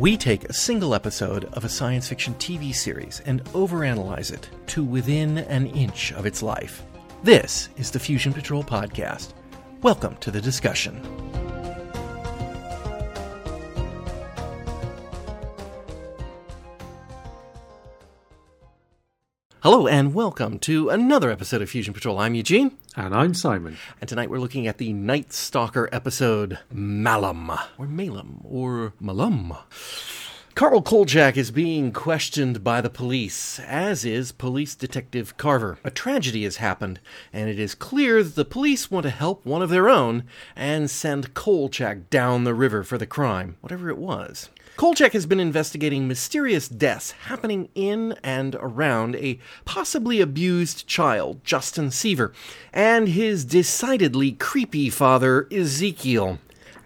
We take a single episode of a science fiction TV series and overanalyze it to within an inch of its life. This is the Fusion Patrol Podcast. Welcome to the discussion. Hello and welcome to another episode of Fusion Patrol. I'm Eugene. And I'm Simon. And tonight we're looking at the Night Stalker episode Malum, or Malum, or Malum. Carl Kolchak is being questioned by the police, as is police detective Carver. A tragedy has happened, and it is clear that the police want to help one of their own and send Kolchak down the river for the crime, whatever it was. Kolchak has been investigating mysterious deaths happening in and around a possibly abused child, Justin Seaver, and his decidedly creepy father, Ezekiel.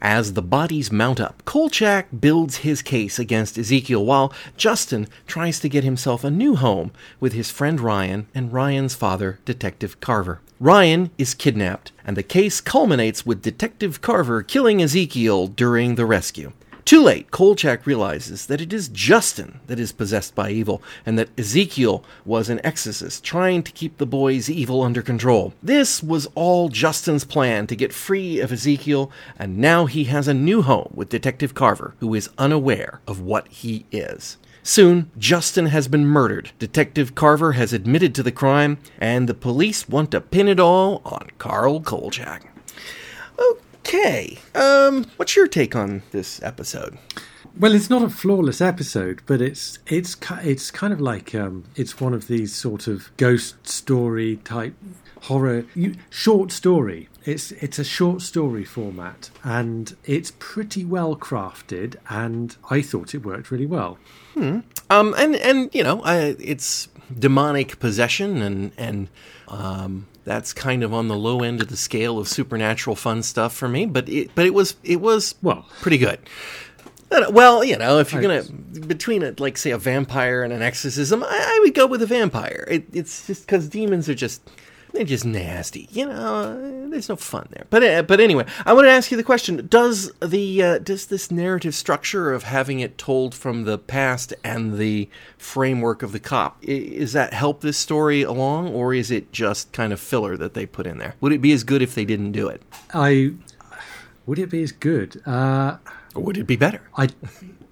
As the bodies mount up, Kolchak builds his case against Ezekiel while Justin tries to get himself a new home with his friend Ryan and Ryan's father, Detective Carver. Ryan is kidnapped, and the case culminates with Detective Carver killing Ezekiel during the rescue. Too late, Kolchak realizes that it is Justin that is possessed by evil, and that Ezekiel was an exorcist trying to keep the boy's evil under control. This was all Justin's plan to get free of Ezekiel, and now he has a new home with Detective Carver, who is unaware of what he is. Soon, Justin has been murdered. Detective Carver has admitted to the crime, and the police want to pin it all on Carl Kolchak. Okay. Um, what's your take on this episode? Well, it's not a flawless episode, but it's it's it's kind of like um, it's one of these sort of ghost story type horror you, short story. It's it's a short story format, and it's pretty well crafted, and I thought it worked really well. Hmm. Um, and and you know, I, it's demonic possession and and um, that's kind of on the low end of the scale of supernatural fun stuff for me. But it, but it was it was well pretty good. Uh, well, you know, if you're gonna between a like say a vampire and an exorcism, I, I would go with a vampire. It, it's just because demons are just they're just nasty. You know, there's no fun there. But uh, but anyway, I want to ask you the question: Does the uh, does this narrative structure of having it told from the past and the framework of the cop is that help this story along, or is it just kind of filler that they put in there? Would it be as good if they didn't do it? I would it be as good? Uh, or would it be better? I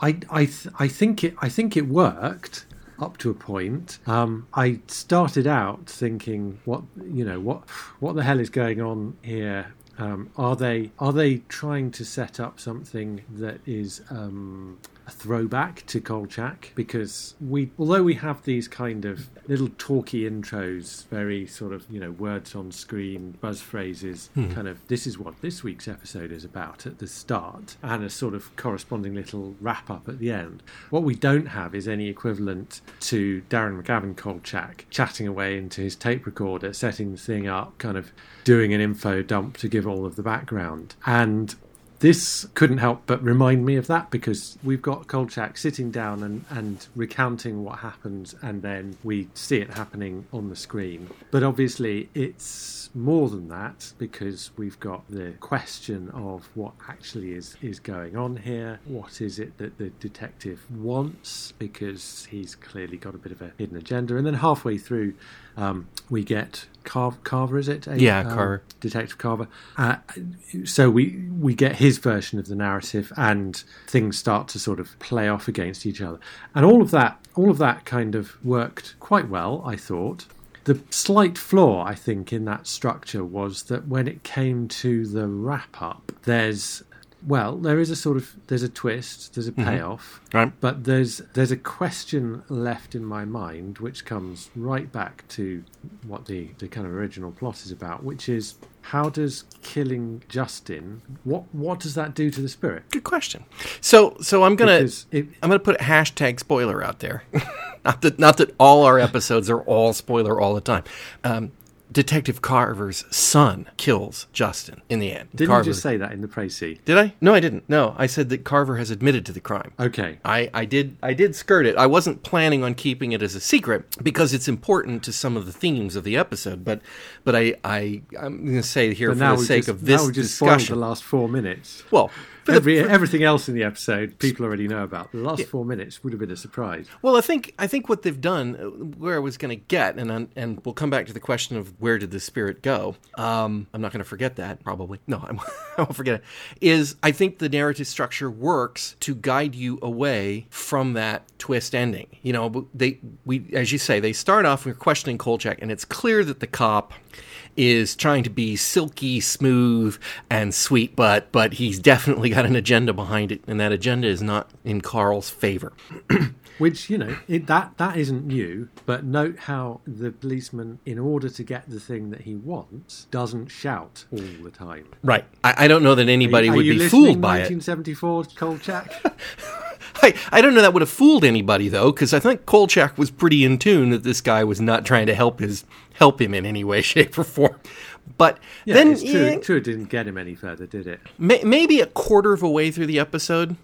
I I, th- I think it I think it worked up to a point. Um, I started out thinking, what you know, what what the hell is going on here? Um, are they are they trying to set up something that is um, a throwback to Kolchak because we, although we have these kind of little talky intros, very sort of you know words on screen, buzz phrases, hmm. kind of this is what this week's episode is about at the start, and a sort of corresponding little wrap up at the end. What we don't have is any equivalent to Darren McGavin Kolchak chatting away into his tape recorder, setting the thing up, kind of doing an info dump to give all of the background, and this couldn't help but remind me of that because we've got Kolchak sitting down and, and recounting what happens, and then we see it happening on the screen. But obviously, it's more than that because we've got the question of what actually is, is going on here. What is it that the detective wants? Because he's clearly got a bit of a hidden agenda. And then halfway through, um, we get Carver, Carver, is it? A, yeah, um, Carver, Detective Carver. Uh, so we we get his version of the narrative, and things start to sort of play off against each other, and all of that, all of that kind of worked quite well, I thought. The slight flaw, I think, in that structure was that when it came to the wrap up, there's well, there is a sort of there's a twist, there's a mm-hmm. payoff, mm-hmm. right. but there's there's a question left in my mind which comes right back to what the the kind of original plot is about, which is how does killing Justin what what does that do to the spirit? Good question. So so I'm gonna it, I'm gonna put a hashtag spoiler out there. not that not that all our episodes are all spoiler all the time. Um, Detective Carver's son kills Justin in the end. Didn't Carver, you just say that in the précis? Did I? No, I didn't. No, I said that Carver has admitted to the crime. Okay. I, I did I did skirt it. I wasn't planning on keeping it as a secret because it's important to some of the themes of the episode. But but I, I I'm going to say here But for the sake just, of this now we just discussion. the last four minutes. well, for the- Every, everything else in the episode, people already know about. The last four minutes would have been a surprise. Well, I think I think what they've done, uh, where I was going to get, and and we'll come back to the question of where did the spirit go. Um, I'm not going to forget that probably. No, I'm, I won't forget it. Is I think the narrative structure works to guide you away from that twist ending. You know, they we as you say they start off with questioning Kolchak, and it's clear that the cop is trying to be silky smooth and sweet but but he's definitely got an agenda behind it and that agenda is not in Carl's favor Which you know it, that that isn't new. But note how the policeman, in order to get the thing that he wants, doesn't shout all the time. Right. I, I don't know that anybody Are would you be fooled by it. 1974 Kolchak. I, I don't know that would have fooled anybody though, because I think Kolchak was pretty in tune that this guy was not trying to help his help him in any way, shape, or form. But Yeah, then it's true. True, it didn't get him any further, did it? may, maybe a quarter of a way through the episode,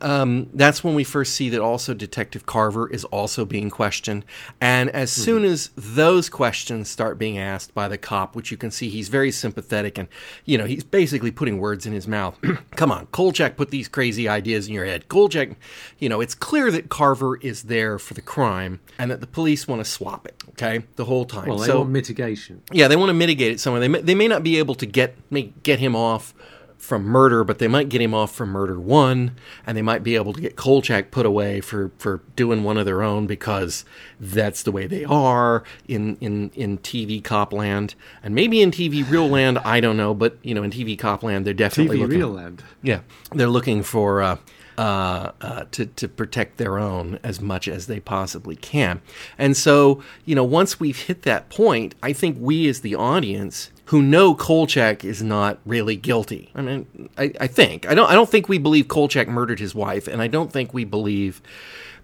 um, that's when we first see that also Detective Carver is also being questioned. And as Mm-hmm. soon as those questions start being asked by the cop, which you can see he's very sympathetic and, you know, he's basically putting words in his mouth. Come on, Kolchak put these crazy ideas in your head. Kolchak, you know, it's clear that Carver is there for the crime and that the police want to swap it, okay, the whole time. Well, they so, want mitigation. yeah, they want to mitigate it somewhere. They may, they may not be able to get may get him off from murder, but they might get him off from murder one, and they might be able to get Kolchak put away for, for doing one of their own because that's the way they are in, in, in TV cop land. And maybe in TV real land, I don't know, but you know, in TV cop land, they're definitely TV looking, Real Land. yeah, they're looking for uh, uh, uh, to to protect their own as much as they possibly can. And so, you know, once we've hit that point, I think we as the audience who know Kolchak is not really guilty. I mean, I, I think I don't I don't think we believe Kolchak murdered his wife, and I don't think we believe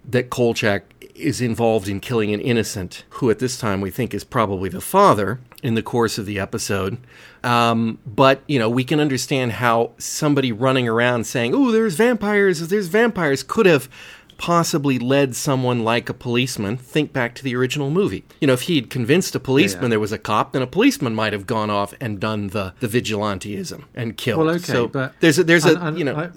that Kolchak is involved in killing an innocent, who at this time we think is probably the father in the course of the episode. Um, but, you know, we can understand how somebody running around saying, oh, there's vampires, there's vampires, could have possibly led someone like a policeman. Think back to the original movie. You know, if he'd convinced a policeman Yeah. there was a cop, then a policeman might have gone off and done the, the vigilanteism and killed. Well, okay, so but- there's a, there's a, and- and you know, I-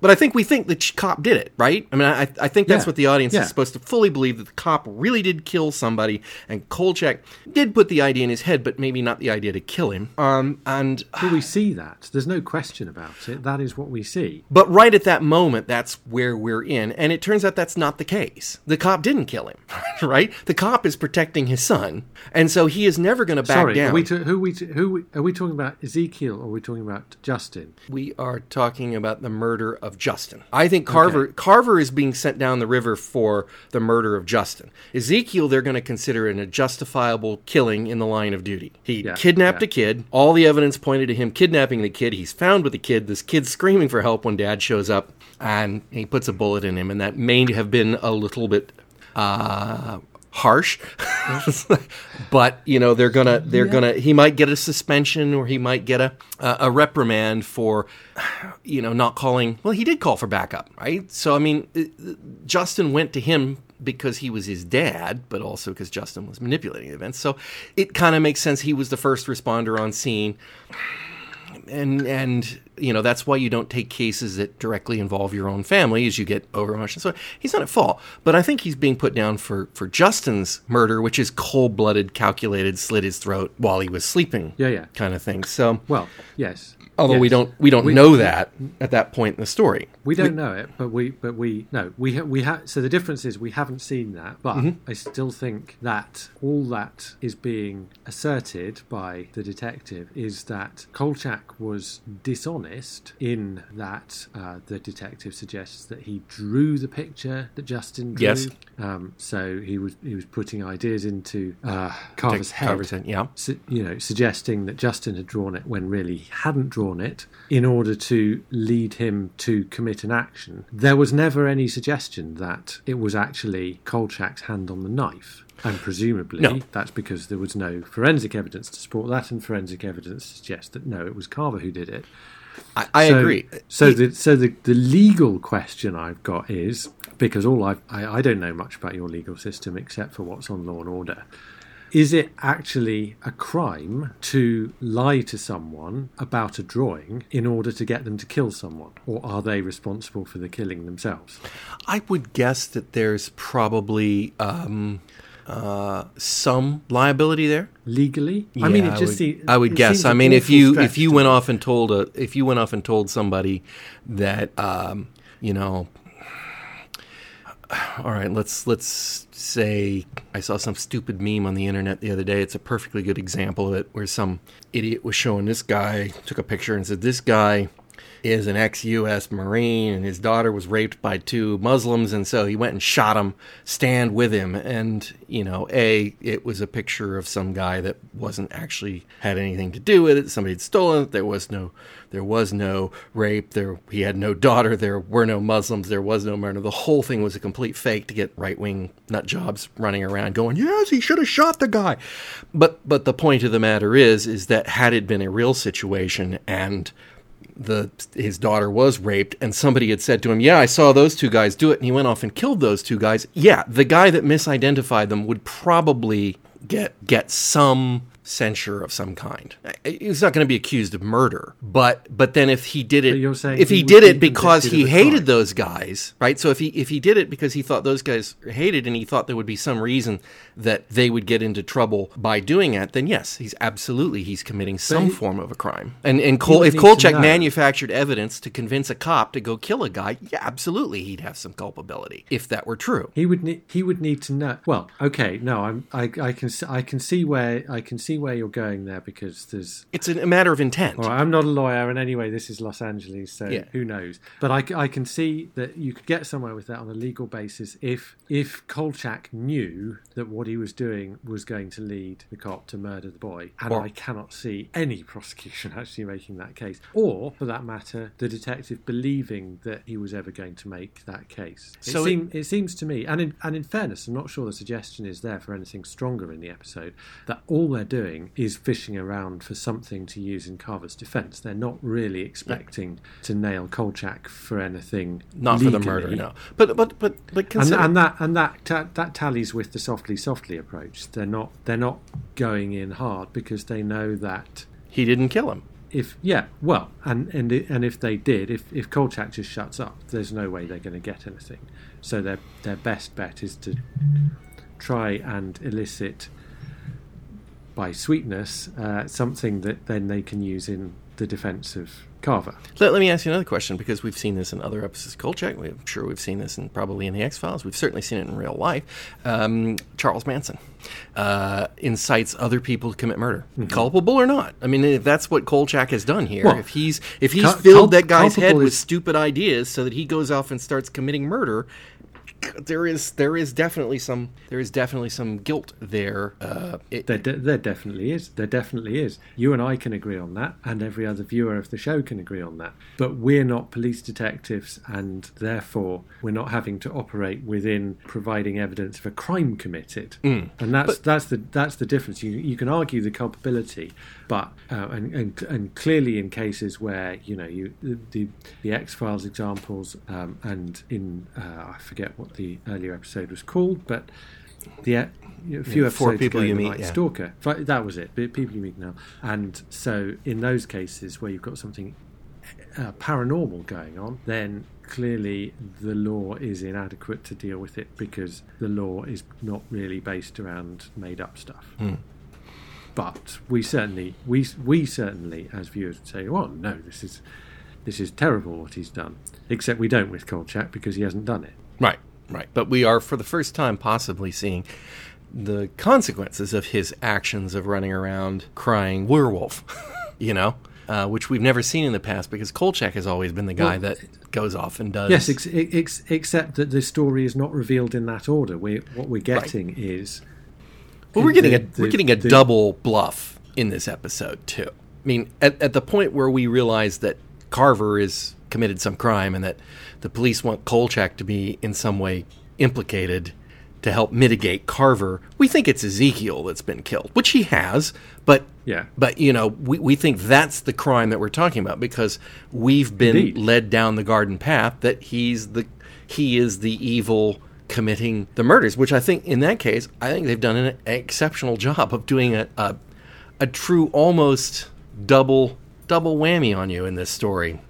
but I think we think the cop did it, right? I mean, I, I think that's Yeah. what the audience Yeah. is supposed to fully believe that the cop really did kill somebody, and Kolchak did put the idea in his head, but maybe not the idea to kill him. Um, and But we see that. There's no question about it. That is what we see. but right at that moment, that's where we're in, and it turns out that's not the case. The cop didn't kill him, right? The cop is protecting his son, and so he is never going to back Sorry, down. are we to, who we to, who are we talking about? Ezekiel or are we talking about Justin? We are talking about the murder of Justin. I think Carver Carver is being sent down the river for the murder of Justin. Ezekiel, they're going to consider it a justifiable killing in the line of duty. He Yeah, kidnapped yeah. a kid. All the evidence pointed to him kidnapping the kid. He's found with the kid. This kid's screaming for help when dad shows up, and he puts a bullet in him. And that may have been a little bit. Uh, harsh but you know they're gonna they're gonna he might get a suspension or he might get a a a reprimand for you know not calling well he did call for backup right? So i mean it- justin went to him because he was his dad but also because justin was manipulating events so it kind of makes sense he was the first responder on scene. And and you know that's why you don't take cases that directly involve your own family as you get over emotional. So he's not at fault, but I think he's being put down for for Justin's murder, which is cold blooded, calculated, slit his throat while he was sleeping, Yeah, yeah. kind of thing. So Well, yes. although we don't we don't We- know that at that point in the story. We don't know it, but we, but we, no, we, ha- we have. So the difference is we haven't seen that, but Mm-hmm. I still think that all that is being asserted by the detective is that Kolchak was dishonest in that uh, the detective suggests that he drew the picture that Justin drew. Yes. Um, so he was he was putting ideas into uh, Carver's head. Carver's head, yeah. su- you know, suggesting that Justin had drawn it when really he hadn't drawn it in order to lead him to commit an action. There was never any suggestion that it was actually Kolchak's hand on the knife. And presumably, No. that's because there was no forensic evidence to support that, and forensic evidence suggests that no, it was Carver who did it. I, I So- agree. So the so the, the legal question I've got is because all I've, I I don't know much about your legal system except for what's on Law and Order. Is it actually a crime to lie to someone about a drawing in order to get them to kill someone, or are they responsible for the killing themselves? I would guess that there's probably um, uh, some liability there. Legally, I mean, it just would, se- I would guess. I mean, if you if you went off and told a if you went off and told somebody that um, you know, all right, let's let's say I saw some stupid meme on the internet the other day. It's a perfectly good example of it, where some idiot was showing this guy took a picture and said this guy is an ex-U.S. Marine, and his daughter was raped by two Muslims, and so he went and shot him, stand with him, and you know, a it was a picture of some guy that wasn't actually had anything to do with it. Somebody had stolen it. There was no, there was no rape. There he had no daughter. There were no Muslims. There was no murder. The whole thing was a complete fake to get right-wing nut jobs running around going, yes, he should have shot the guy. But but the point of the matter is, is that had it been a real situation and the his daughter was raped and somebody had said to him, "Yeah, I saw those two guys do it," and he went off and killed those two guys. Yeah, the guy that misidentified them would probably get get some censure of some kind. He's not going to be accused of murder, but but then if he did it, saying if he he, did it because he hated crime. those guys, right? So if he if he did it because he thought those guys hated and he thought there would be some reason that they would get into trouble by doing it, then yes, he's absolutely he's committing some he- form of a crime. And and Col- if Kolchak manufactured evidence to convince a cop to go kill a guy, yeah, absolutely he'd have some culpability if that were true. He would need. He would need to know. Well, okay, no, I'm. I, I can. I can see where. I can see where you're going there because there's. It's a matter of intent. All right, I'm not a lawyer, and anyway, this is Los Angeles, so Yeah. who knows? But I can see that you could get somewhere with that on a legal basis if if Kolchak knew that what he was doing was going to lead the cop to murder the boy, and Or- I cannot see any prosecution actually making that case, or for that matter, the detective believing that he was ever going to make that case. It, So it- seem, it seems to me, and in, and in fairness, I'm not sure the suggestion is there for anything stronger in the episode, that all they're doing is fishing around for something to use in Carver's defence. They're not really expecting to nail Kolchak for anything. Not for the murder, no. But but but but And, consider, and that and that ta- that tallies with the softly softly approach. They're not they're not going in hard because they know that he didn't kill him. if yeah well and and and if they did if if Kolchak just shuts up there's no way they're going to get anything so their their best bet is to try and elicit by sweetness uh, something that then they can use in the defense of Carver Let, let me ask you another question because we've seen this in other episodes of Kolchak. I'm sure we've seen this in probably in the X Files. We've certainly seen it in real life. Um, Charles Manson uh, incites other people to commit murder, culpable or not. I mean, if that's what Kolchak has done here, Well, if he's if he's cul- filled cul- that guy's head with is- stupid ideas so that he goes off and starts committing murder. There is there is definitely some there is definitely some guilt there. Uh, it- There, de- there definitely is. There definitely is. You and I can agree on that, and every other viewer of the show can agree on that. But we're not police detectives, and therefore we're not having to operate within providing evidence of a crime committed. And that's that's the that's the difference. You you can argue the culpability, but uh, and, and and clearly in cases where you know you the the X Files examples, um, and in uh, I forget what the earlier episode was called, but the a few Yeah, episodes Four People ago, You Meet, yeah. Stalker. That was it. People you meet now, and so in those cases where you've got something uh, paranormal going on, then clearly the law is inadequate to deal with it because the law is not really based around made up stuff. But we certainly, we we certainly, as viewers, would say, "Oh no, this is this is terrible what he's done." Except we don't with Kolchak because he hasn't done it. Right, right. But we are, for the first time, possibly seeing the consequences of his actions of running around crying werewolf, you know, uh, which we've never seen in the past because Kolchak has always been the guy Well, that goes off and does. Yes, ex- ex- except that the story is not revealed in that order. We what we're getting is well, we're getting a we're getting a double bluff in this episode too. I mean, at, at the point where we realize that Carver is committed some crime and that the police want Kolchak to be in some way implicated, to help mitigate Carver. We think it's Ezekiel that's been killed, which he has, but Yeah. but you know, we, we think that's the crime that we're talking about because we've been Indeed. led down the garden path that he's the he is the evil committing the murders, which I think in that case, I think they've done an exceptional job of doing a a, a true almost double double whammy on you in this story.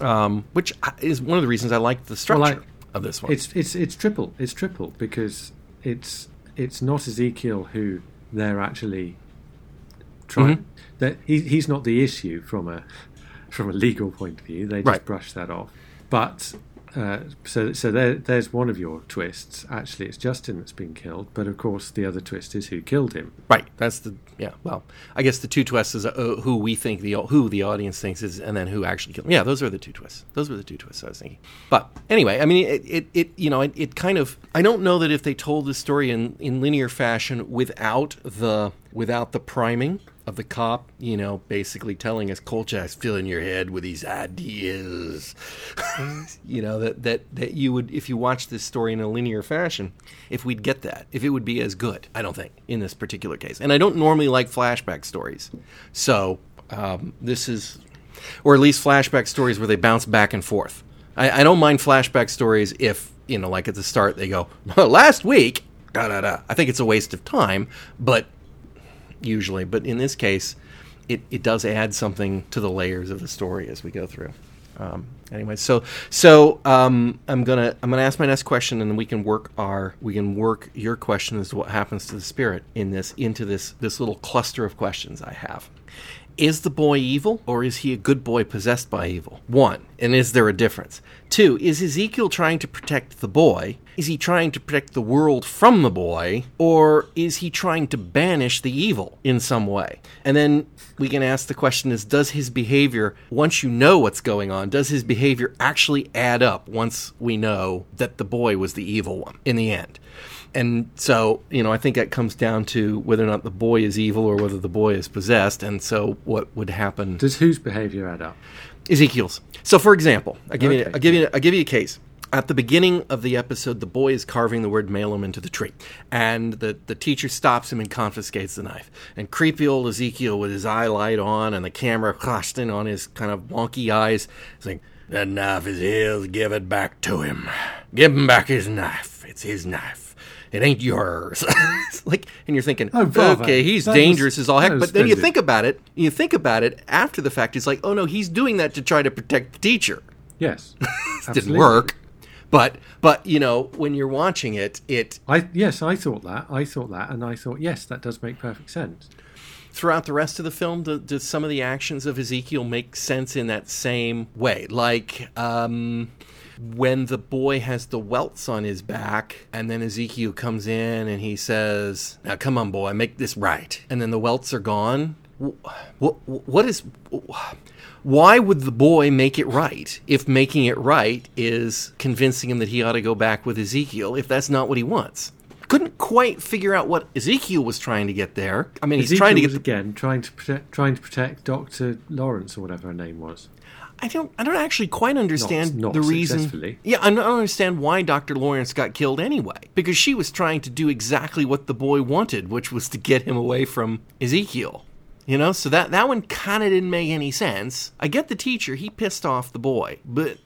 Um, which is one of the reasons I like the structure I- of this one. It's it's it's triple. It's triple because it's it's not Ezekiel who they're actually trying. Mm-hmm. That he, he's not the issue from a from a legal point of view. They just Right. brush that off. But uh, so so there, there's one of your twists. Actually, it's Justin that's been killed. But of course, the other twist is who killed him. Right. That's the yeah. Well, I guess the two twists is uh, who we think the who the audience thinks is, and then who actually killed. Him. Yeah, those are the two twists. Those were the two twists I was thinking. But anyway, I mean, it it, it you know it, it kind of I don't know that if they told the story in in linear fashion without the without the priming of the cop, you know, basically telling us Kolchak's filling your head with these ideas. you know that that that you would if you watch this story in a linear fashion, if we'd get that, if it would be as good. I don't think in this particular case, and I don't normally like flashback stories, so um, this is, or at least flashback stories where they bounce back and forth. I, I don't mind flashback stories if you know, like at the start they go last week. Da da da. I think it's a waste of time, but usually. But in this case, it, it does add something to the layers of the story as we go through. Um, anyway, so so um, I'm gonna I'm gonna ask my next question, and we can work our we can work your question as to what happens to the spirit in this into this this little cluster of questions I have. Is the boy evil, or is he a good boy possessed by evil? One, and is there a difference? Two, is Ezekiel trying to protect the boy? Is he trying to protect the world from the boy, or is he trying to banish the evil in some way? And then we can ask the question is does his behavior, once you know what's going on, does his behavior actually add up once we know that the boy was the evil one in the end? And so, you know, I think that comes down to whether or not the boy is evil or whether the boy is possessed. And so, what would happen? Does whose behaviour add up? Ezekiel's. So, for example, I give you, Okay. I give you, I give you a case. At the beginning of the episode, the boy is carving the word Malum into the tree, and the, the teacher stops him and confiscates the knife. And creepy old Ezekiel, with his eye light on and the camera crushed in on his kind of wonky eyes, is like, "That knife is his. Give it back to him. Give him back his knife. It's his knife. It ain't yours." Like, and you're thinking, Oh, okay, he's That dangerous was- as all heck. But then you think about it. You think about it after the fact. It's like, oh no, he's doing that to try to protect the teacher. Yes, Didn't work. But but you know when you're watching it, it I yes, I thought that. I thought that, and I thought yes, that does make perfect sense. throughout the rest of the film, do, does some of the actions of Ezekiel make sense in that same way? Like um, when the boy has the welts on his back, and then Ezekiel comes in and he says, "Now come on, boy, make this right," and then the welts are gone. What, what is? Why would the boy make it right if making it right is convincing him that he ought to go back with Ezekiel if that's not what he wants? Couldn't quite figure out what Ezekiel was trying to get there. I mean, he's trying to get was again trying to protect, trying to protect Doctor Lawrence or whatever her name was. I don't. I don't actually quite understand not the reason. Yeah, I don't understand why Dr. Lawrence got killed anyway. Because she was trying to do exactly what the boy wanted, which was to get him away from Ezekiel. You know, so that that one kind of didn't make any sense. I get the teacher; he pissed off the boy, but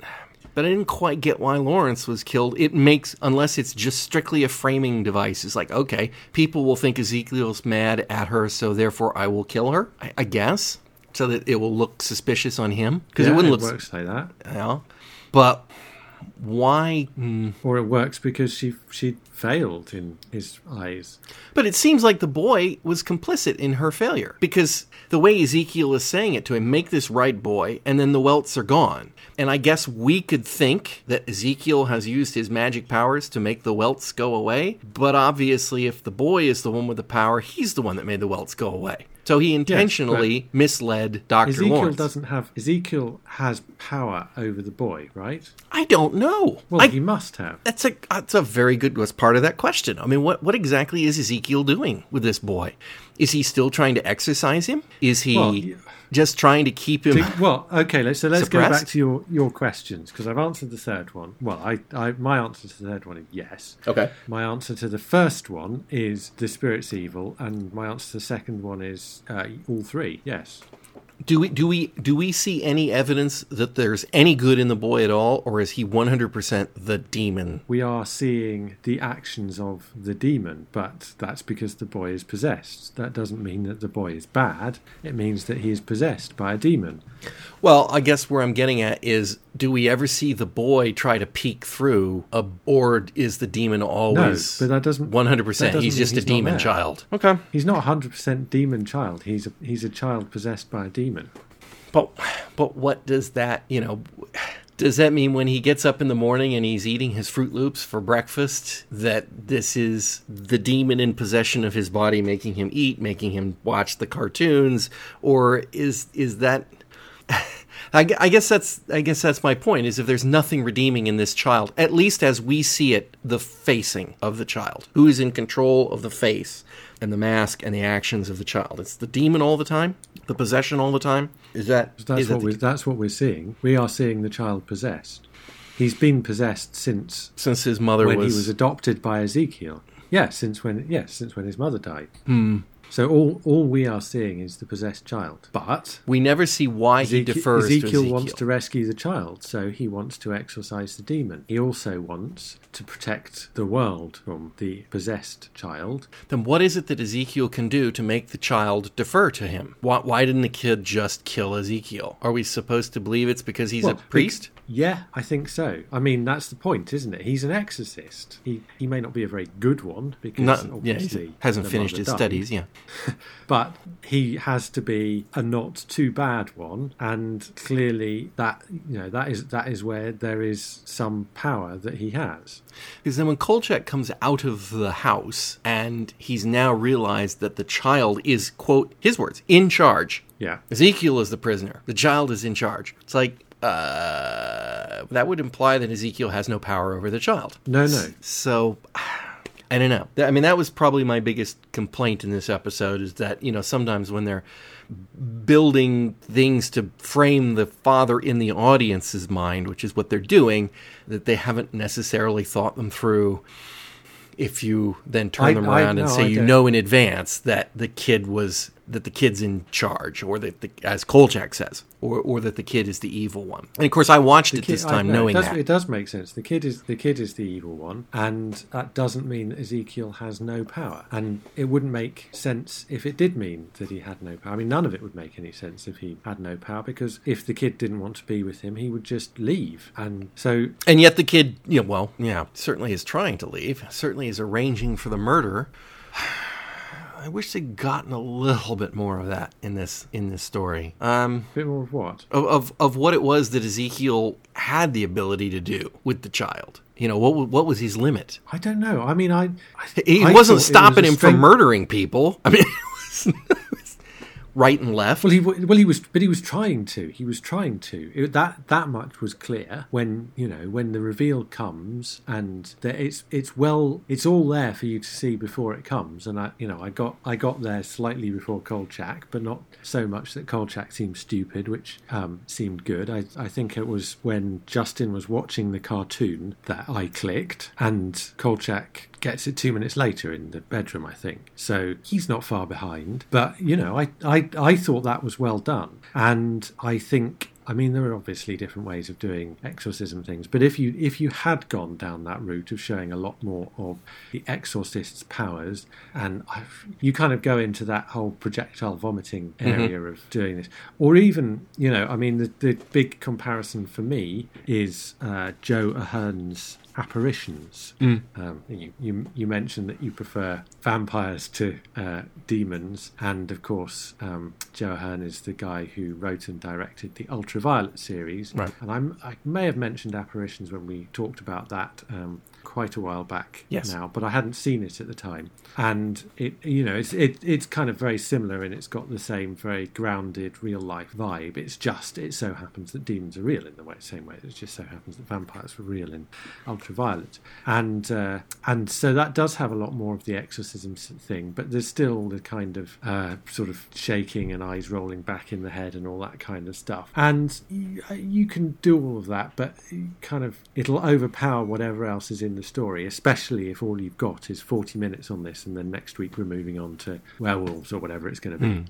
but I didn't quite get why Lawrence was killed. It makes unless it's just strictly a framing device. It's like okay, people will think Ezekiel's mad at her, so therefore I will kill her. I, I guess so that it will look suspicious on him because Yeah, it wouldn't look works like that, know? But why? mm, or it works because she she failed in his eyes. But it seems like the boy was complicit in her failure because the way Ezekiel is saying it to him, make this right, boy, and then the welts are gone. And I guess we could think that Ezekiel has used his magic powers to make the welts go away. But obviously, if the boy is the one with the power, he's the one that made the welts go away. So he intentionally misled Dr. Ezekiel Lawrence. doesn't have Ezekiel has power over the boy, right? I don't know. Well, I, he must have. That's a that's a very good was part part of that question. I mean, what what exactly is Ezekiel doing with this boy? Is he still trying to exercise him? Is he Well, just trying to keep him? Well, okay. Let's, so let's go back to your, your questions because I've answered the third one. Well, I, I my answer to the third one is yes. Okay. My answer to the first one is the spirit's evil, and my answer to the second one is uh, all three. Yes. Do we do we do we see any evidence that there's any good in the boy at all, or is he 100% the demon? We are seeing the actions of the demon, but that's because the boy is possessed. That doesn't mean that the boy is bad. It means that he is possessed by a demon. Well, I guess where I'm getting at is do we ever see the boy try to peek through a or is the demon always No, but that doesn't- 100% that doesn't he's mean just a he's not demon there. child. Okay. He's not hundred percent demon child. He's a he's a child possessed by a demon. But but what does that, you know, does that mean when he gets up in the morning and he's eating his Fruit Loops for breakfast that this is the demon in possession of his body making him eat, making him watch the cartoons or is is that I, guess that's I guess that's my point is if there's nothing redeeming in this child, at least as we see it, the facing of the child, who is in control of the face and the mask and the actions of the child. It's the demon all the time, the possession all the time. Is that That's is that what the- we that's what we're seeing. We are seeing the child possessed. He's been possessed since since his mother when was, he was adopted by Ezekiel. Yeah, since when yes, since when his mother died. Hmm. So all all we are seeing is the possessed child. But we never see why he defers Ezekiel, to Ezekiel. wants to rescue the child, so he wants to exorcise the demon. He also wants to protect the world from the possessed child. then what is it that Ezekiel can do to make the child defer to him? Why, why didn't the kid just kill Ezekiel? Are we supposed to believe it's because he's Well, a priest? Yeah, I think so. I mean, that's the point, isn't it? He's an exorcist. He he may not be a very good one because yeah, obviously he hasn't finished his died. studies. Yeah, but he has to be a not too bad one and clearly that you know that is that is where there is some power that he has because then when Kolchak comes out of the house and he's now realized that the child is quote his words in charge. yeah Ezekiel is the prisoner. The child is in charge. It's like uh, that would imply that Ezekiel has no power over the child. no no So I don't know. I mean, that was probably my biggest complaint in this episode is that, you know, sometimes when they're building things to frame the father in the audience's mind, which is what they're doing, that they haven't necessarily thought them through. If you then turn I- them I- around and say I you don't. know in advance that the kid was that the kid's in charge, or that the, as Kolchak says, or or that the kid is the evil one. And of course, I watched it kid- this time know, knowing it does, that. it does make sense the kid is the kid is the evil one and that doesn't mean that ezekiel has no power and it wouldn't make sense if it did mean that he had no power i mean none of it would make any sense if he had no power because if the kid didn't want to be with him he would just leave and so And yet the kid, yeah, well, yeah, certainly is trying to leave. Certainly is arranging for the murder. I wish they'd gotten a little bit more of that in this in this story. Um, a bit more of what of, of of what it was that Ezekiel had the ability to do with the child. You know, what what was his limit? I don't know. I mean, I, I He I wasn't it was stopping him from murdering people. I mean, it was, it was right and left. Well, he well he was, but he was trying to. He was trying to. It, that that much was clear when you know when the reveal comes, and that it's it's well, it's all there for you to see before it comes. And I, you know, I got I got there slightly before Kolchak, but not so much that Kolchak seemed stupid, which um, seemed good. I I think it was when Justin was watching the cartoon that I clicked, and Kolchak gets it two minutes later in the bedroom, I think. So he's not far behind. But, you know, I, I, I thought that was well done. And I think. I mean, there are obviously different ways of doing exorcism things, but if you if you had gone down that route of showing a lot more of the exorcist's powers, and i you kind of go into that whole projectile vomiting area of doing this, or even you know, I mean, the the big comparison for me is uh, Joe Ahearne's apparitions. Um, you, you you mentioned that you prefer vampires to uh, demons, and of course, um, Joe Ahearne is the guy who wrote and directed the Ultraviolet series. Right. And I'm, I may have mentioned apparitions when we talked about that um, quite a while back Yes. now, but I hadn't seen it at the time. And it, you know, it's it, it's kind of very similar, and it's got the same very grounded real life vibe. It's just it so happens that demons are real in the way, same way. It just so happens that vampires were real in Ultraviolet, and uh, and so that does have a lot more of the exorcism thing, but there's still the kind of uh, sort of shaking and eyes rolling back in the head and all that kind of stuff. And you, you can do all of that, but kind of it'll overpower whatever else is in the story, especially if all you've got is 40 minutes on this, and then next week we're moving on to werewolves or whatever it's going to be.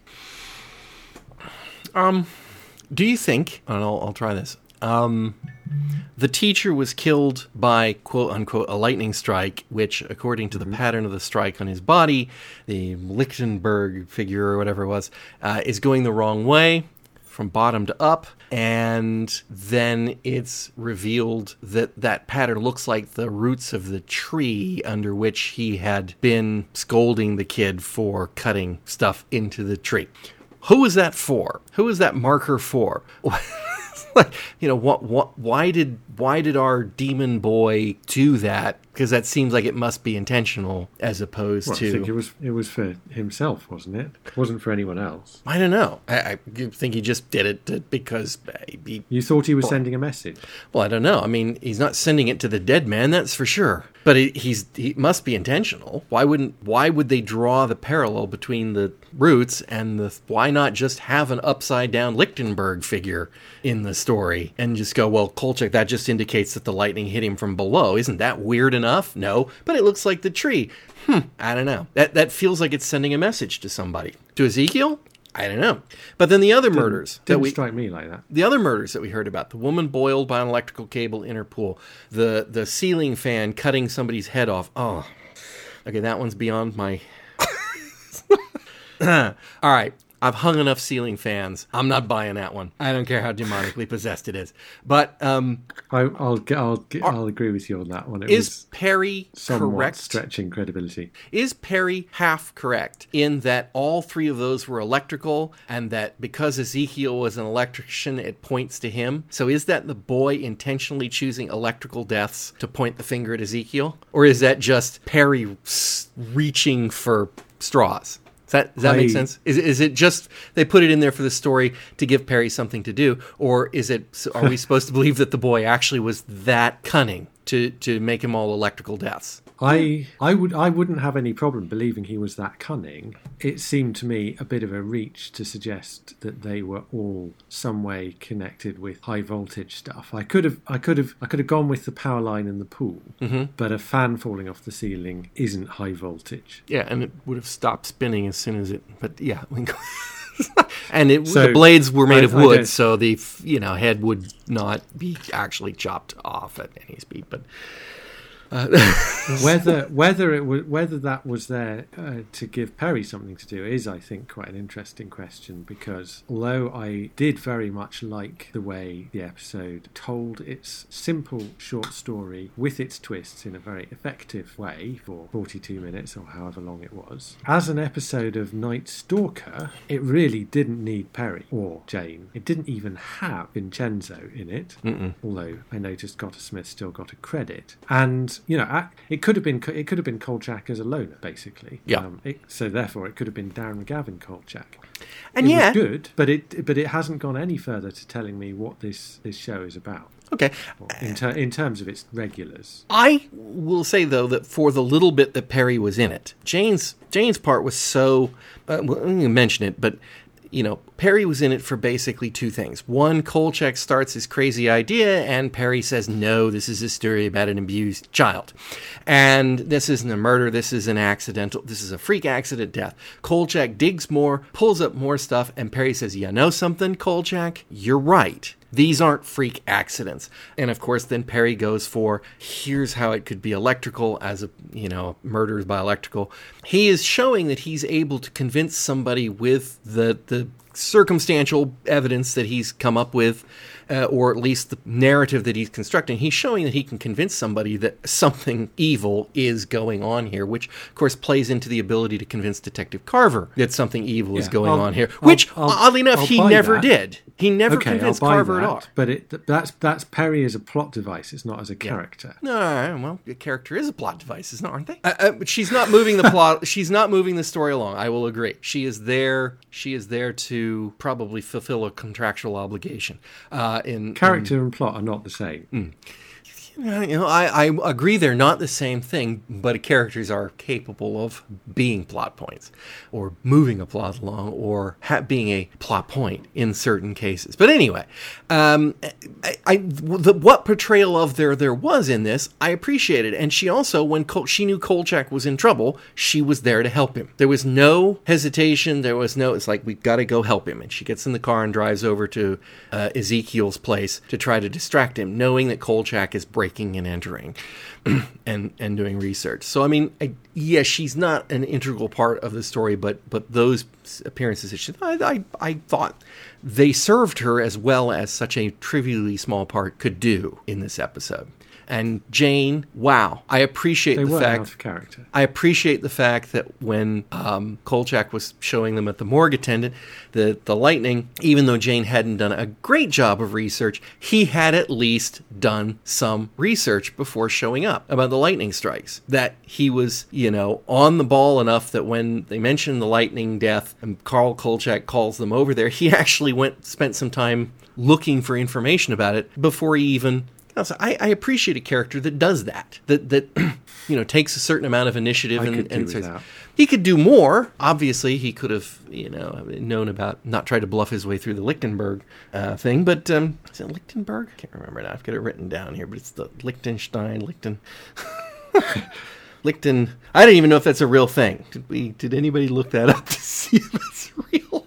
Um, do you think? And I'll, I'll try this. Um, the teacher was killed by quote unquote a lightning strike, which, according to the pattern of the strike on his body, the Lichtenberg figure or whatever it was, uh, is going the wrong way from bottom to up, and then it's revealed that that pattern looks like the roots of the tree under which he had been scolding the kid for cutting stuff into the tree. Who is that for? Who is that marker for? like, you know, what, what, why did, why did our demon boy do that? Because that seems like it must be intentional, as opposed Well, to. I think it was it was for himself, wasn't it? It wasn't for anyone else. I don't know. I, I think he just did it because he, You thought he was oh. sending a message. well, I don't know. I mean, he's not sending it to the dead man, that's for sure. But he, he's he must be intentional. Why wouldn't? Why would they draw the parallel between the roots and the? Why not just have an upside down Lichtenberg figure in the story and just go, well, Kolchak, that just indicates that the lightning hit him from below. Isn't that weird enough? No, but it looks like the tree. Hmm. I don't know. That that feels like it's sending a message to somebody. To Ezekiel. I don't know. But then the other murders that Didn't we strike me like that. the other murders that we heard about the woman boiled by an electrical cable in her pool the the ceiling fan cutting somebody's head off oh okay that one's beyond my all right I've hung enough ceiling fans. I'm not buying that one. I don't care how demonically possessed it is. But um, I, I'll g- I'll I'll agree with you on that one. It is was Perri correct? stretching credibility. Is Perri half correct in that all three of those were electrical and that because Ezekiel was an electrician, it points to him? So is that the boy intentionally choosing electrical deaths to point the finger at Ezekiel? Or is that just Perri reaching for straws? Does that, does that make sense? Is, is it just they put it in there for the story to give Perri something to do? Or is it, are we supposed to believe that the boy actually was that cunning to, to make him all electrical deaths? I I would I wouldn't have any problem believing he was that cunning. It seemed to me a bit of a reach to suggest that they were all some way connected with high voltage stuff. I could have I could have I could have gone with the power line in the pool, Mm-hmm. but a fan falling off the ceiling isn't high voltage. Yeah, and it would have stopped spinning as soon as it. But yeah, and it, So, the blades were made I- of wood, so the you know head would not be actually chopped off at any speed. But whether whether it was whether that was there uh, to give Perri something to do is, I think, quite an interesting question because although I did very much like the way the episode told its simple short story with its twists in a very effective way for 42 minutes or however long it was, as an episode of Night Stalker, it really didn't need Perri or Jain. It didn't even have Vincenzo in it, although I noticed Cotter Smith still got a credit. And you know, it could have been it could have been Kolchak as a loner, basically. Yeah. Um, it, so therefore, it could have been Darren McGavin Kolchak. and it yeah, good, but it but it hasn't gone any further to telling me what this this show is about okay. in ter- in terms of its regulars. I will say though that for the little bit that Perri was in it, Jain's Jain's part was so. Uh, well, I'm gonna mention it, but you know, Perri was in it for basically two things. One, Kolchak starts his crazy idea, and Perri says, "No, this is a story about an abused child, and this isn't a murder. This is an accidental. This is a freak accident death." Kolchak digs more, pulls up more stuff, and Perri says, "You know something, Kolchak? You're right." These aren't freak accidents. And of course, then Perri goes for here's how it could be electrical as a, you know, murders by electrical. He is showing that he's able to convince somebody with the, the circumstantial evidence that he's come up with uh, or at least the narrative that he's constructing, he's showing that he can convince somebody that something evil is going on here, which of course plays into the ability to convince Detective Carver that something evil is going I'll- on here. I'll- Which, I'll- oddly enough, he never that. did. He never okay, convinced Carver that, at all. but it that's that's Perri as a plot device. It's not as a character. No, well, the character is a plot device, isn't it, aren't they? Uh, uh, but she's not moving the plot. She's not moving the story along. I will agree. She is there. She is there to probably fulfill a contractual obligation. Uh, in Character and plot are not the same. Mm. You know, I, I agree they're not the same thing, but characters are capable of being plot points, or moving a plot along, or ha- being a plot point in certain cases. But anyway, um, I, I the, what portrayal of there there was in this, I appreciated, and she also, when she knew Kolchak was in trouble, she was there to help him. There was no hesitation. There was no. It's like we've got to go help him, and she gets in the car and drives over to uh, Ezekiel's place to try to distract him, knowing that Kolchak is breaking and entering and and doing research. So I mean, I, yeah, she's not an integral part of the story, but but those appearances, she, I, I I thought they served her as well as such a trivially small part could do in this episode. And Jain, wow, I appreciate They the fact character. I appreciate the fact that when um, Kolchak was showing them at the morgue attendant the the lightning, even though Jain hadn't done a great job of research, he had at least done some research before showing up about the lightning strikes. That he was, you know, on the ball enough that when they mentioned the lightning death and Carl Kolchak calls them over there, he actually went spent some time looking for information about it before he even I, I appreciate a character that does that. That that you know takes a certain amount of initiative I and, and he could do more. Obviously, he could have you know known about not try to bluff his way through the Lichtenberg uh, thing. But um, is it Lichtenberg? I can't remember now. I've got it written down here, but it's the Liechtenstein Lichten. Lichten. I don't even know if that's a real thing. Did we? Did anybody look that up to see if it's real?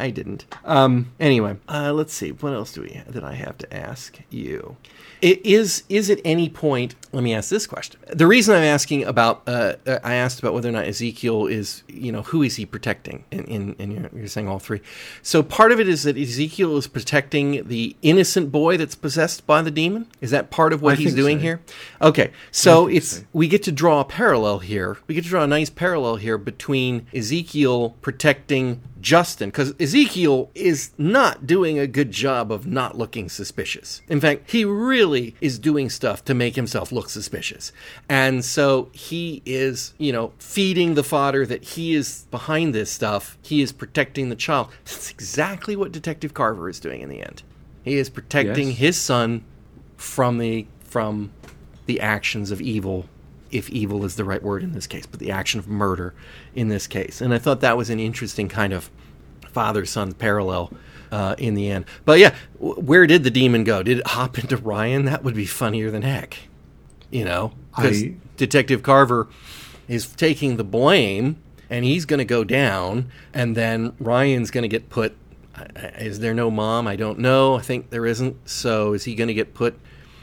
I didn't. Um, anyway, uh, let's see. What else do we that I have to ask you? It is is at any point? Let me ask this question. The reason I'm asking about, uh, uh, I asked about whether or not Ezekiel is, you know, who is he protecting? In, in, in you're, you're saying all three. So part of it is that Ezekiel is protecting the innocent boy that's possessed by the demon. Is that part of what I he's doing so. here? Okay, so it's so. we get to draw a parallel here. We get to draw a nice parallel here between Ezekiel protecting Justin because Ezekiel is not doing a good job of not looking suspicious. In fact, he really is doing stuff to make himself look suspicious. And so he is, you know, feeding the fodder that he is behind this stuff. He is protecting the child. That's exactly what Detective Carver is doing in the end. He is protecting Yes. his son from the from the actions of evil if evil is the right word in this case but the action of murder in this case. And i thought that was an interesting kind of father son parallel uh, in the end. But yeah w- where did the demon go? Did it hop into ryan? That would be funnier than heck you know? Because I- detective carver is taking the blame and he's going to go down and then ryan's going to get put is there no mom? I don't know. I think there isn't. So is he going to get put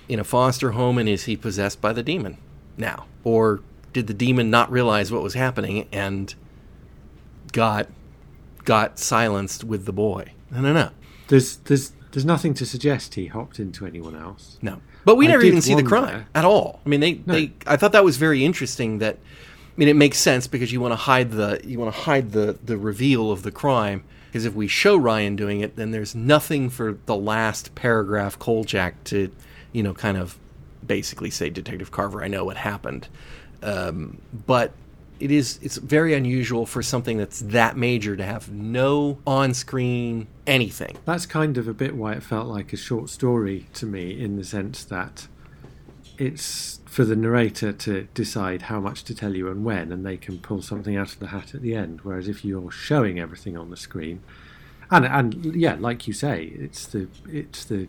in a foster home and is he possessed by the demon now? Or did the demon not realize what was happening and got got silenced with the boy? I don't know There's there's there's nothing to suggest he hopped into anyone else. no. But we I never even see the crime at all. I mean they, they i thought that was very interesting that i mean it makes sense because you want to hide the you want to hide the the reveal of the crime because if we show ryan doing it then there's nothing for the last paragraph kolchak to you know kind of basically say detective carver i know what happened um, but it is it's very unusual for something that's that major to have no on-screen anything That's kind of a bit why it felt like a short story to me, in the sense that it's for the narrator to decide how much to tell you and when, and they can pull something out of the hat at the end. Whereas if you're showing everything on the screen, and and yeah, like you say, it's the it's the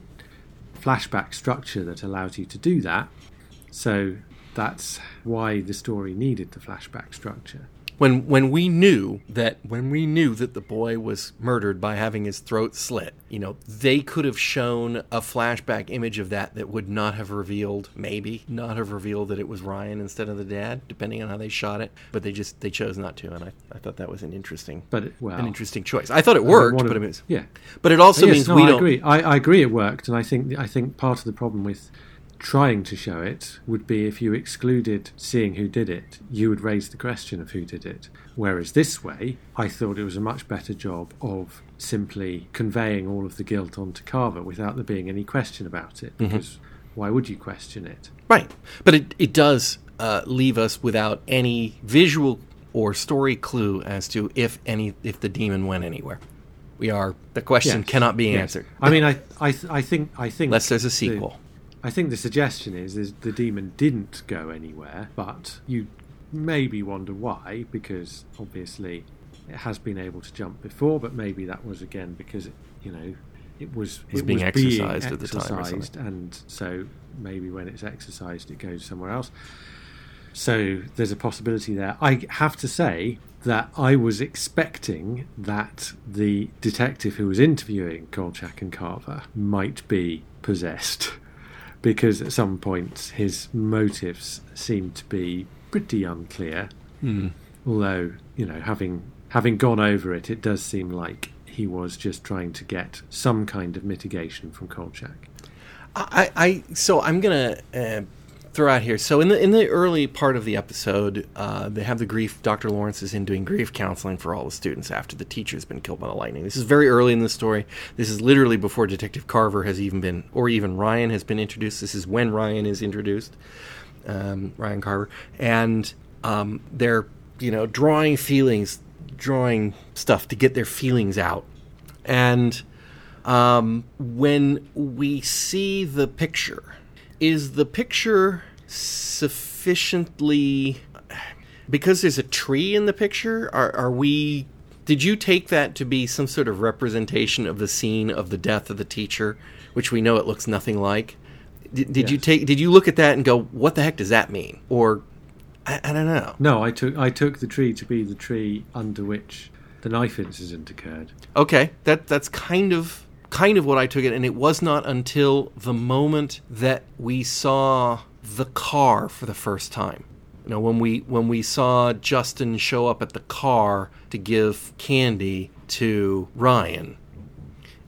flashback structure that allows you to do that. So that's why the story needed the flashback structure. When when we knew that when we knew that the boy was murdered by having his throat slit, you know, they could have shown a flashback image of that that would not have revealed, maybe not have revealed that it was Ryan instead of the dad, depending on how they shot it. But they just they chose not to, and I, I thought that was an interesting, But it- well, an interesting choice. I thought it worked, but it was, yeah. but it also yes, means no, we I don't. agree. I, I agree it worked, and I think I think part of the problem with trying to show it would be if you excluded seeing who did it, you would raise the question of who did it. Whereas this way, I thought it was a much better job of simply conveying all of the guilt onto Carver without there being any question about it. Mm-hmm. Because why would you question it? Right. But it, it does uh, leave us without any visual or story clue as to if any if the demon went anywhere. We are the question Yes, cannot be yes. answered I mean, I, I, th- I think, I think unless there's a sequel. I think the suggestion is, is the demon didn't go anywhere, but you maybe wonder why, because obviously it has been able to jump before, but maybe that was again because it, you know it was it being was exorcised at the time or exorcised, and so maybe when it's exorcised, it goes somewhere else. So there's a possibility there. I have to say that I was expecting that the detective who was interviewing Kolchak and Carver might be possessed, because at some point his motives seem to be pretty unclear. Hmm. Although you know, having having gone over it, it does seem like he was just trying to get some kind of mitigation from Kolchak. I, I so I'm gonna uh, throw out here. So in the in the early part of the episode, uh, they have the grief. Dr. Lawrence is in doing grief counseling for all the students after the teacher's been killed by the lightning. This is very early in the story. This is literally before Detective Carver has even been, or even Ryan has been introduced. This is when Ryan is introduced, um, Ryan Carver, and um, they're you know drawing feelings, drawing stuff to get their feelings out, and um, when we see the picture, is the picture sufficiently because there's a tree in the picture? Are, are we? Did you take that to be some sort of representation of the scene of the death of the teacher, which we know it looks nothing like? Did, did you take? Did you look at that and go, "What the heck does that mean?" Or I, I don't know. No, I took I took the tree to be the tree under which the knife incident occurred. Okay, that that's kind of kind of what I took it, and it was not until the moment that we saw the car for the first time. You know, when we when we saw Justin show up at the car to give candy to Ryan,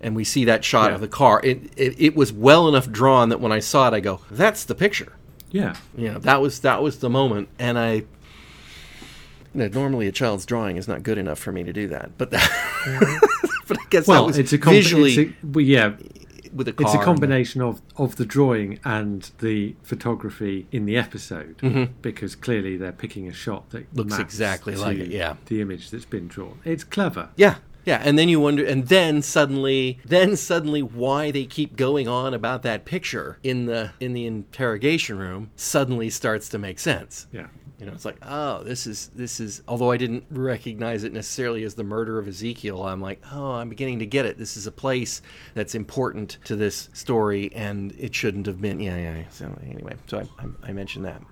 and we see that shot Yeah. of the car, it, it it was well enough drawn that when I saw it, I go, "That's the picture." Yeah, You know, that was that was the moment, and I. You know, normally a child's drawing is not good enough for me to do that, but that, but I guess that well, was it's a com- visually It's a, well, yeah, with a car. it's a and- combination of of the drawing and the photography in the episode because clearly they're picking a shot that Mm-hmm. Looks exactly like it, yeah. the image that's been drawn. It's clever. Yeah, yeah, and then you wonder, and then suddenly, then suddenly, why they keep going on about that picture in the in the interrogation room suddenly starts to make sense. Yeah, You know, it's like, oh, this is this is. Although I didn't recognize it necessarily as the murder of Ezekiel, I'm like, oh, I'm beginning to get it. This is a place that's important to this story, and it shouldn't have been. Yeah, yeah. yeah. So anyway, so I, I, I mentioned that.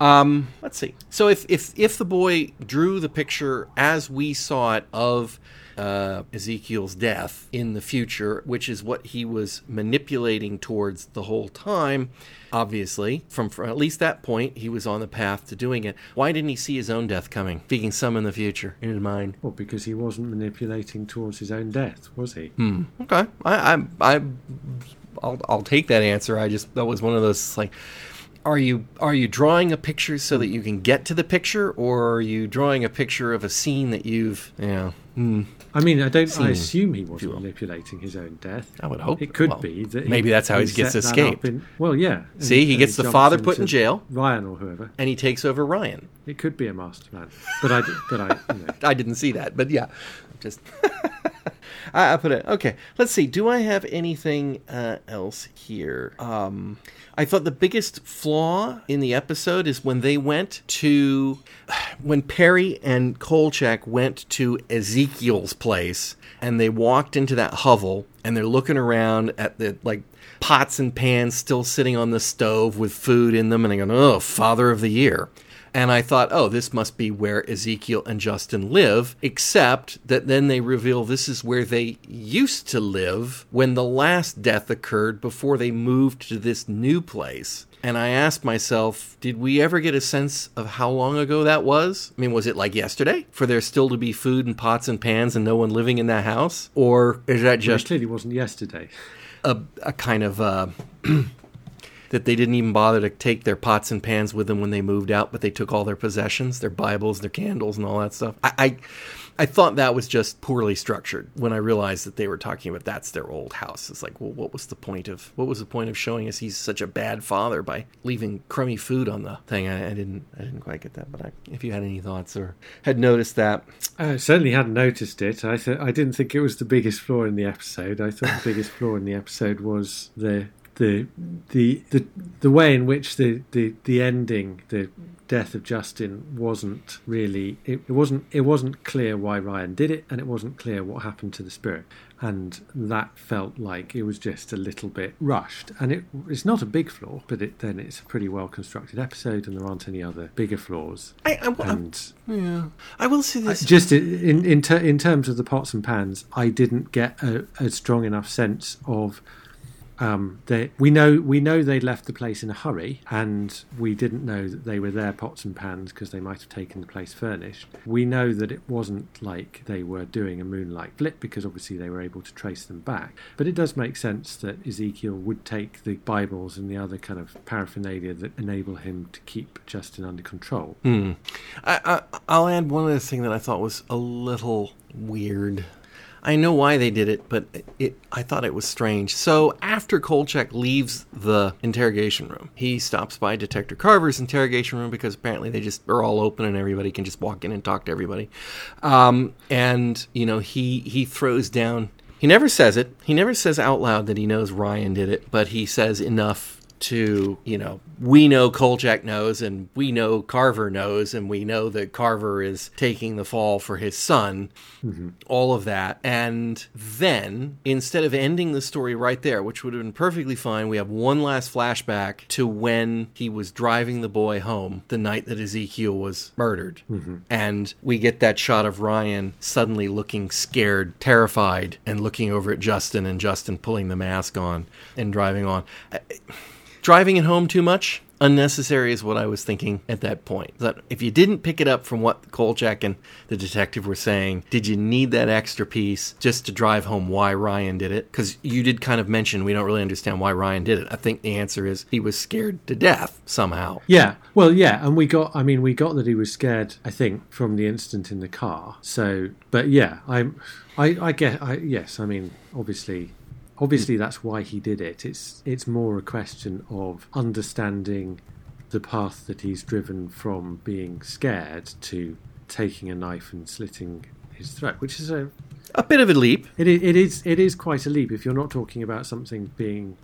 Um, let's see. So if if if the boy drew the picture as we saw it of uh, Ezekiel's death in the future, which is what he was manipulating towards the whole time, obviously from, from at least that point he was on the path to doing it. Why didn't he see his own death coming, speaking some in the future in his mind? well, because he wasn't manipulating towards his own death, was he? Hmm. Okay, I, I, I, I'll, I'll take that answer. I just that was one of those like, are you are you drawing a picture so that you can get to the picture, or are you drawing a picture of a scene that you've, you know, hmm, I mean, I don't. I assume he wasn't manipulating his own death. I would hope It could well, be that maybe that's how he gets set that escaped. in- well, yeah. See, he gets the father put in jail. Ryan or whoever. and he takes over Ryan. It could be a master plan, but I, but I, you know, I didn't see that, but yeah, just I, I put it. Okay, let's see. Do I have anything uh, else here? Um, I thought the biggest flaw in the episode is when they went to when Perri and Kolchak went to Ezekiel's place and they walked into that hovel and they're looking around at the like pots and pans still sitting on the stove with food in them and they go, "Oh, Father of the Year." And I thought, oh, this must be where Ezekiel and Justin live, except that then they reveal this is where they used to live when the last death occurred before they moved to this new place. And I asked myself, did we ever get a sense of how long ago that was? I mean, was it like yesterday for there still to be food and pots and pans and no one living in that house? Or is that It just clearly wasn't yesterday. a, a kind of uh, that they didn't even bother to take their pots and pans with them when they moved out, but they took all their possessions, their Bibles, their candles, and all that stuff. I, I, I thought that was just poorly structured when I realized that they were talking about that's their old house. It's like, well, what was the point of what was the point of showing us he's such a bad father by leaving crummy food on the thing? I, I didn't, I didn't quite get that. But I, if you had any thoughts or had noticed that, I certainly hadn't noticed it. I th- I didn't think it was the biggest flaw in the episode. I thought the biggest flaw in the episode was the the the the, the way in which the, the, the ending, the death of Justin, wasn't really it, it wasn't it wasn't clear why Ryan did it, and it wasn't clear what happened to the spirit, and that felt like it was just a little bit rushed. And it, it's not a big flaw, but it, then it's a pretty well constructed episode, and there aren't any other bigger flaws. I, I, I And yeah, I will say this. just in in ter- in terms of the pots and pans, I didn't get a, a strong enough sense of. Um, we know we know they left the place in a hurry, and we didn't know that they were there pots and pans because they might have taken the place furnished. We know that it wasn't like they were doing a moonlight flip because obviously they were able to trace them back. But it does make sense that Ezekiel would take the Bibles and the other kind of paraphernalia that enable him to keep Justin under control. Hmm. I, I, I'll add one other thing that I thought was a little weird. I know why they did it, but it, it I thought it was strange. So after Kolchak leaves the interrogation room, he stops by Detective Carver's interrogation room because apparently they just are all open and everybody can just walk in and talk to everybody. Um, and you know he he throws down. He never says it. He never says out loud that he knows Ryan did it, but he says enough to, you know, we know Kolchak knows and we know Carver knows and we know that Carver is taking the fall for his son, mm-hmm. all of that. And then, instead of ending the story right there, which would have been perfectly fine, we have one last flashback to when he was driving the boy home the night that Ezekiel was murdered. Mm-hmm. And we get that shot of Ryan suddenly looking scared, terrified, and looking over at Justin and Justin pulling the mask on and driving on driving it home too much unnecessary is what i was thinking at that point that if you didn't pick it up from what kolchak and the detective were saying did you need that extra piece just to drive home why ryan did it because you did kind of mention we don't really understand why ryan did it i think the answer is he was scared to death somehow Yeah, well, yeah, and we got. I mean, we got that he was scared. I think from the incident in the car. So, but yeah, I'm. I, I get. I yes, I mean, obviously, obviously that's why he did it. It's it's more a question of understanding the path that he's driven from being scared to taking a knife and slitting his throat, which is a. a bit of a leap It, it is it is quite a leap if you're not talking about something being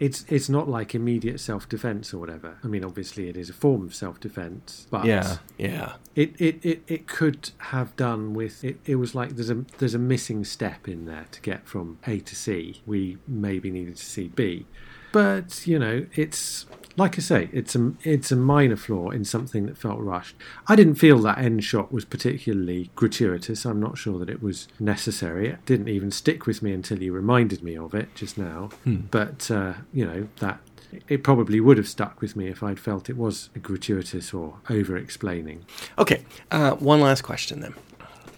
it's it's not like immediate self defense or whatever. I mean, obviously, it is a form of self defense, but yeah yeah it, it, it, it could have done with it. It was like there's a there's a missing step in there to get from A to C. We maybe needed to see B, but you know, it's like I say, it's a it's a minor flaw in something that felt rushed. I didn't feel that end shot was particularly gratuitous. I'm not sure that it was necessary. It didn't even stick with me until you reminded me of it just now. But uh, you know that it probably would have stuck with me if I'd felt it was gratuitous or over explaining. Okay, uh, one last question then.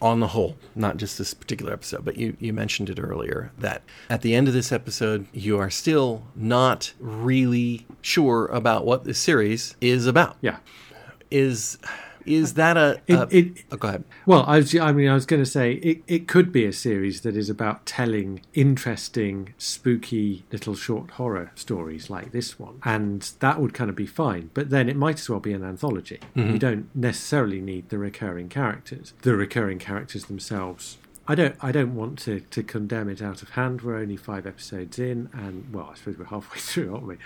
On the whole, not just this particular episode, but you, you mentioned it earlier that at the end of this episode, you are still not really sure about what this series is about. Yeah. Is is that a, It- a- it- oh, go ahead? Well, I was, I mean, I was going to say it, it could be a series that is about telling interesting, spooky little short horror stories like this one, and that would kind of be fine. But then it might as well be an anthology. You mm-hmm. don't necessarily need the recurring characters. The recurring characters themselves I don't I don't want to, to condemn it out of hand. We're only five episodes in, and well, I suppose we're halfway through, aren't we?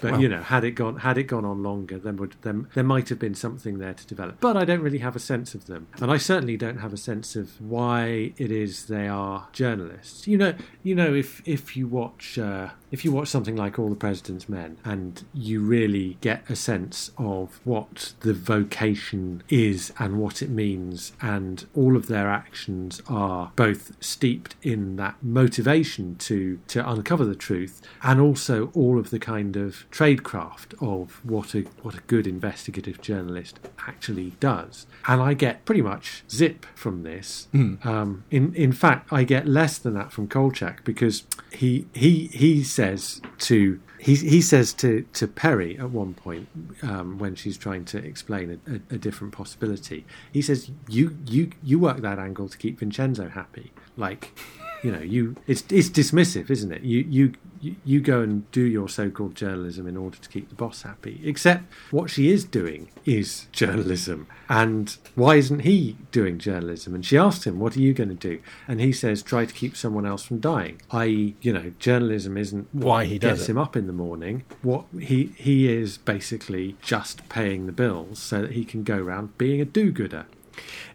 But Well- you know, had it gone had it gone on longer, then would then there might have been something there to develop. But I don't really have a sense of them, and I certainly don't have a sense of why it is they are journalists. You know, you know, if if you watch uh, if you watch something like All the President's Men, and you really get a sense of what the vocation is and what it means, and all of their actions are both steeped in that motivation to to uncover the truth, and also all of the kind of tradecraft of what a what a good investigative journalist actually does. And I get pretty much zip from this. Um, in in fact, I get less than that from Kolchak because he he he says to he he says to to Perri at one point um, when she's trying to explain a, a, a different possibility. He says, "You you you work that angle to keep Vincenzo happy." Like, you know, you it's it's dismissive, isn't it? You you. You go and do your so-called journalism in order to keep the boss happy. Except what she is doing is journalism, and why isn't he doing journalism? And she asked him, "What are you going to do?" And he says, "Try to keep someone else from dying." I.e., you know, journalism isn't what Why he does gets him up in the morning. What he he is basically just paying the bills so that he can go around being a do-gooder.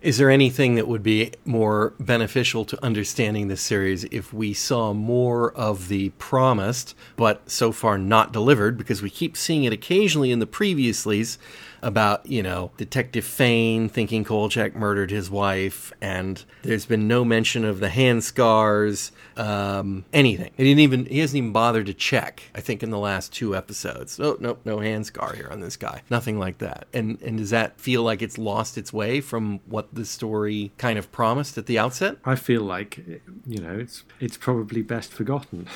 Is there anything that would be more beneficial to understanding this series if we saw more of the promised, but so far not delivered? Because we keep seeing it occasionally in the previous previouslys about, you know, Detective Fain thinking Kolchak murdered his wife, and there's been no mention of the hand scars, um, anything. He didn't even he hasn't even bothered to check. I think in the last two episodes, oh no, no hand scar here on this guy, nothing like that. And and does that feel like it's lost its way from what the story kind of promised at the outset? I feel like you know it's it's probably best forgotten.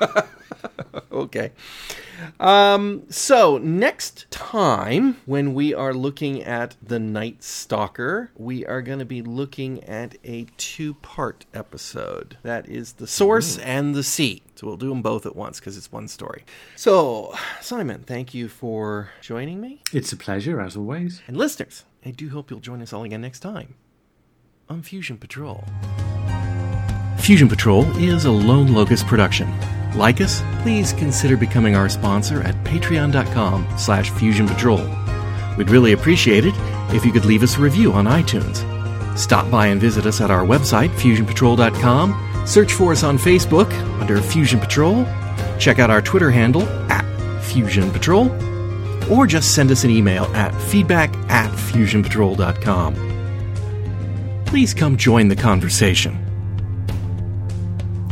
okay. Um, so next time, when we are looking at the Night Stalker, we are going to be looking at a two-part episode. That is the source and the sea. So we'll do them both at once because it's one story. So Simon, thank you for joining me, It's a pleasure as always. and listeners, I do hope you'll join us all again next time on Fusion Patrol. Fusion Patrol is a Lone Locust production. Like us, please consider becoming our sponsor at patreon.com slash fusion patrol. We'd really appreciate it if you could leave us a review on iTunes. Stop by and visit us at our website, fusionpatrol.com. Search for us on Facebook under Fusion Patrol. Check out our Twitter handle at Fusion Patrol. Or just send us an email at feedback at fusionpatrol.com. Please come join the conversation.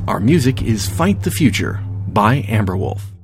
Our music is Fight the Future by Amber Wolf.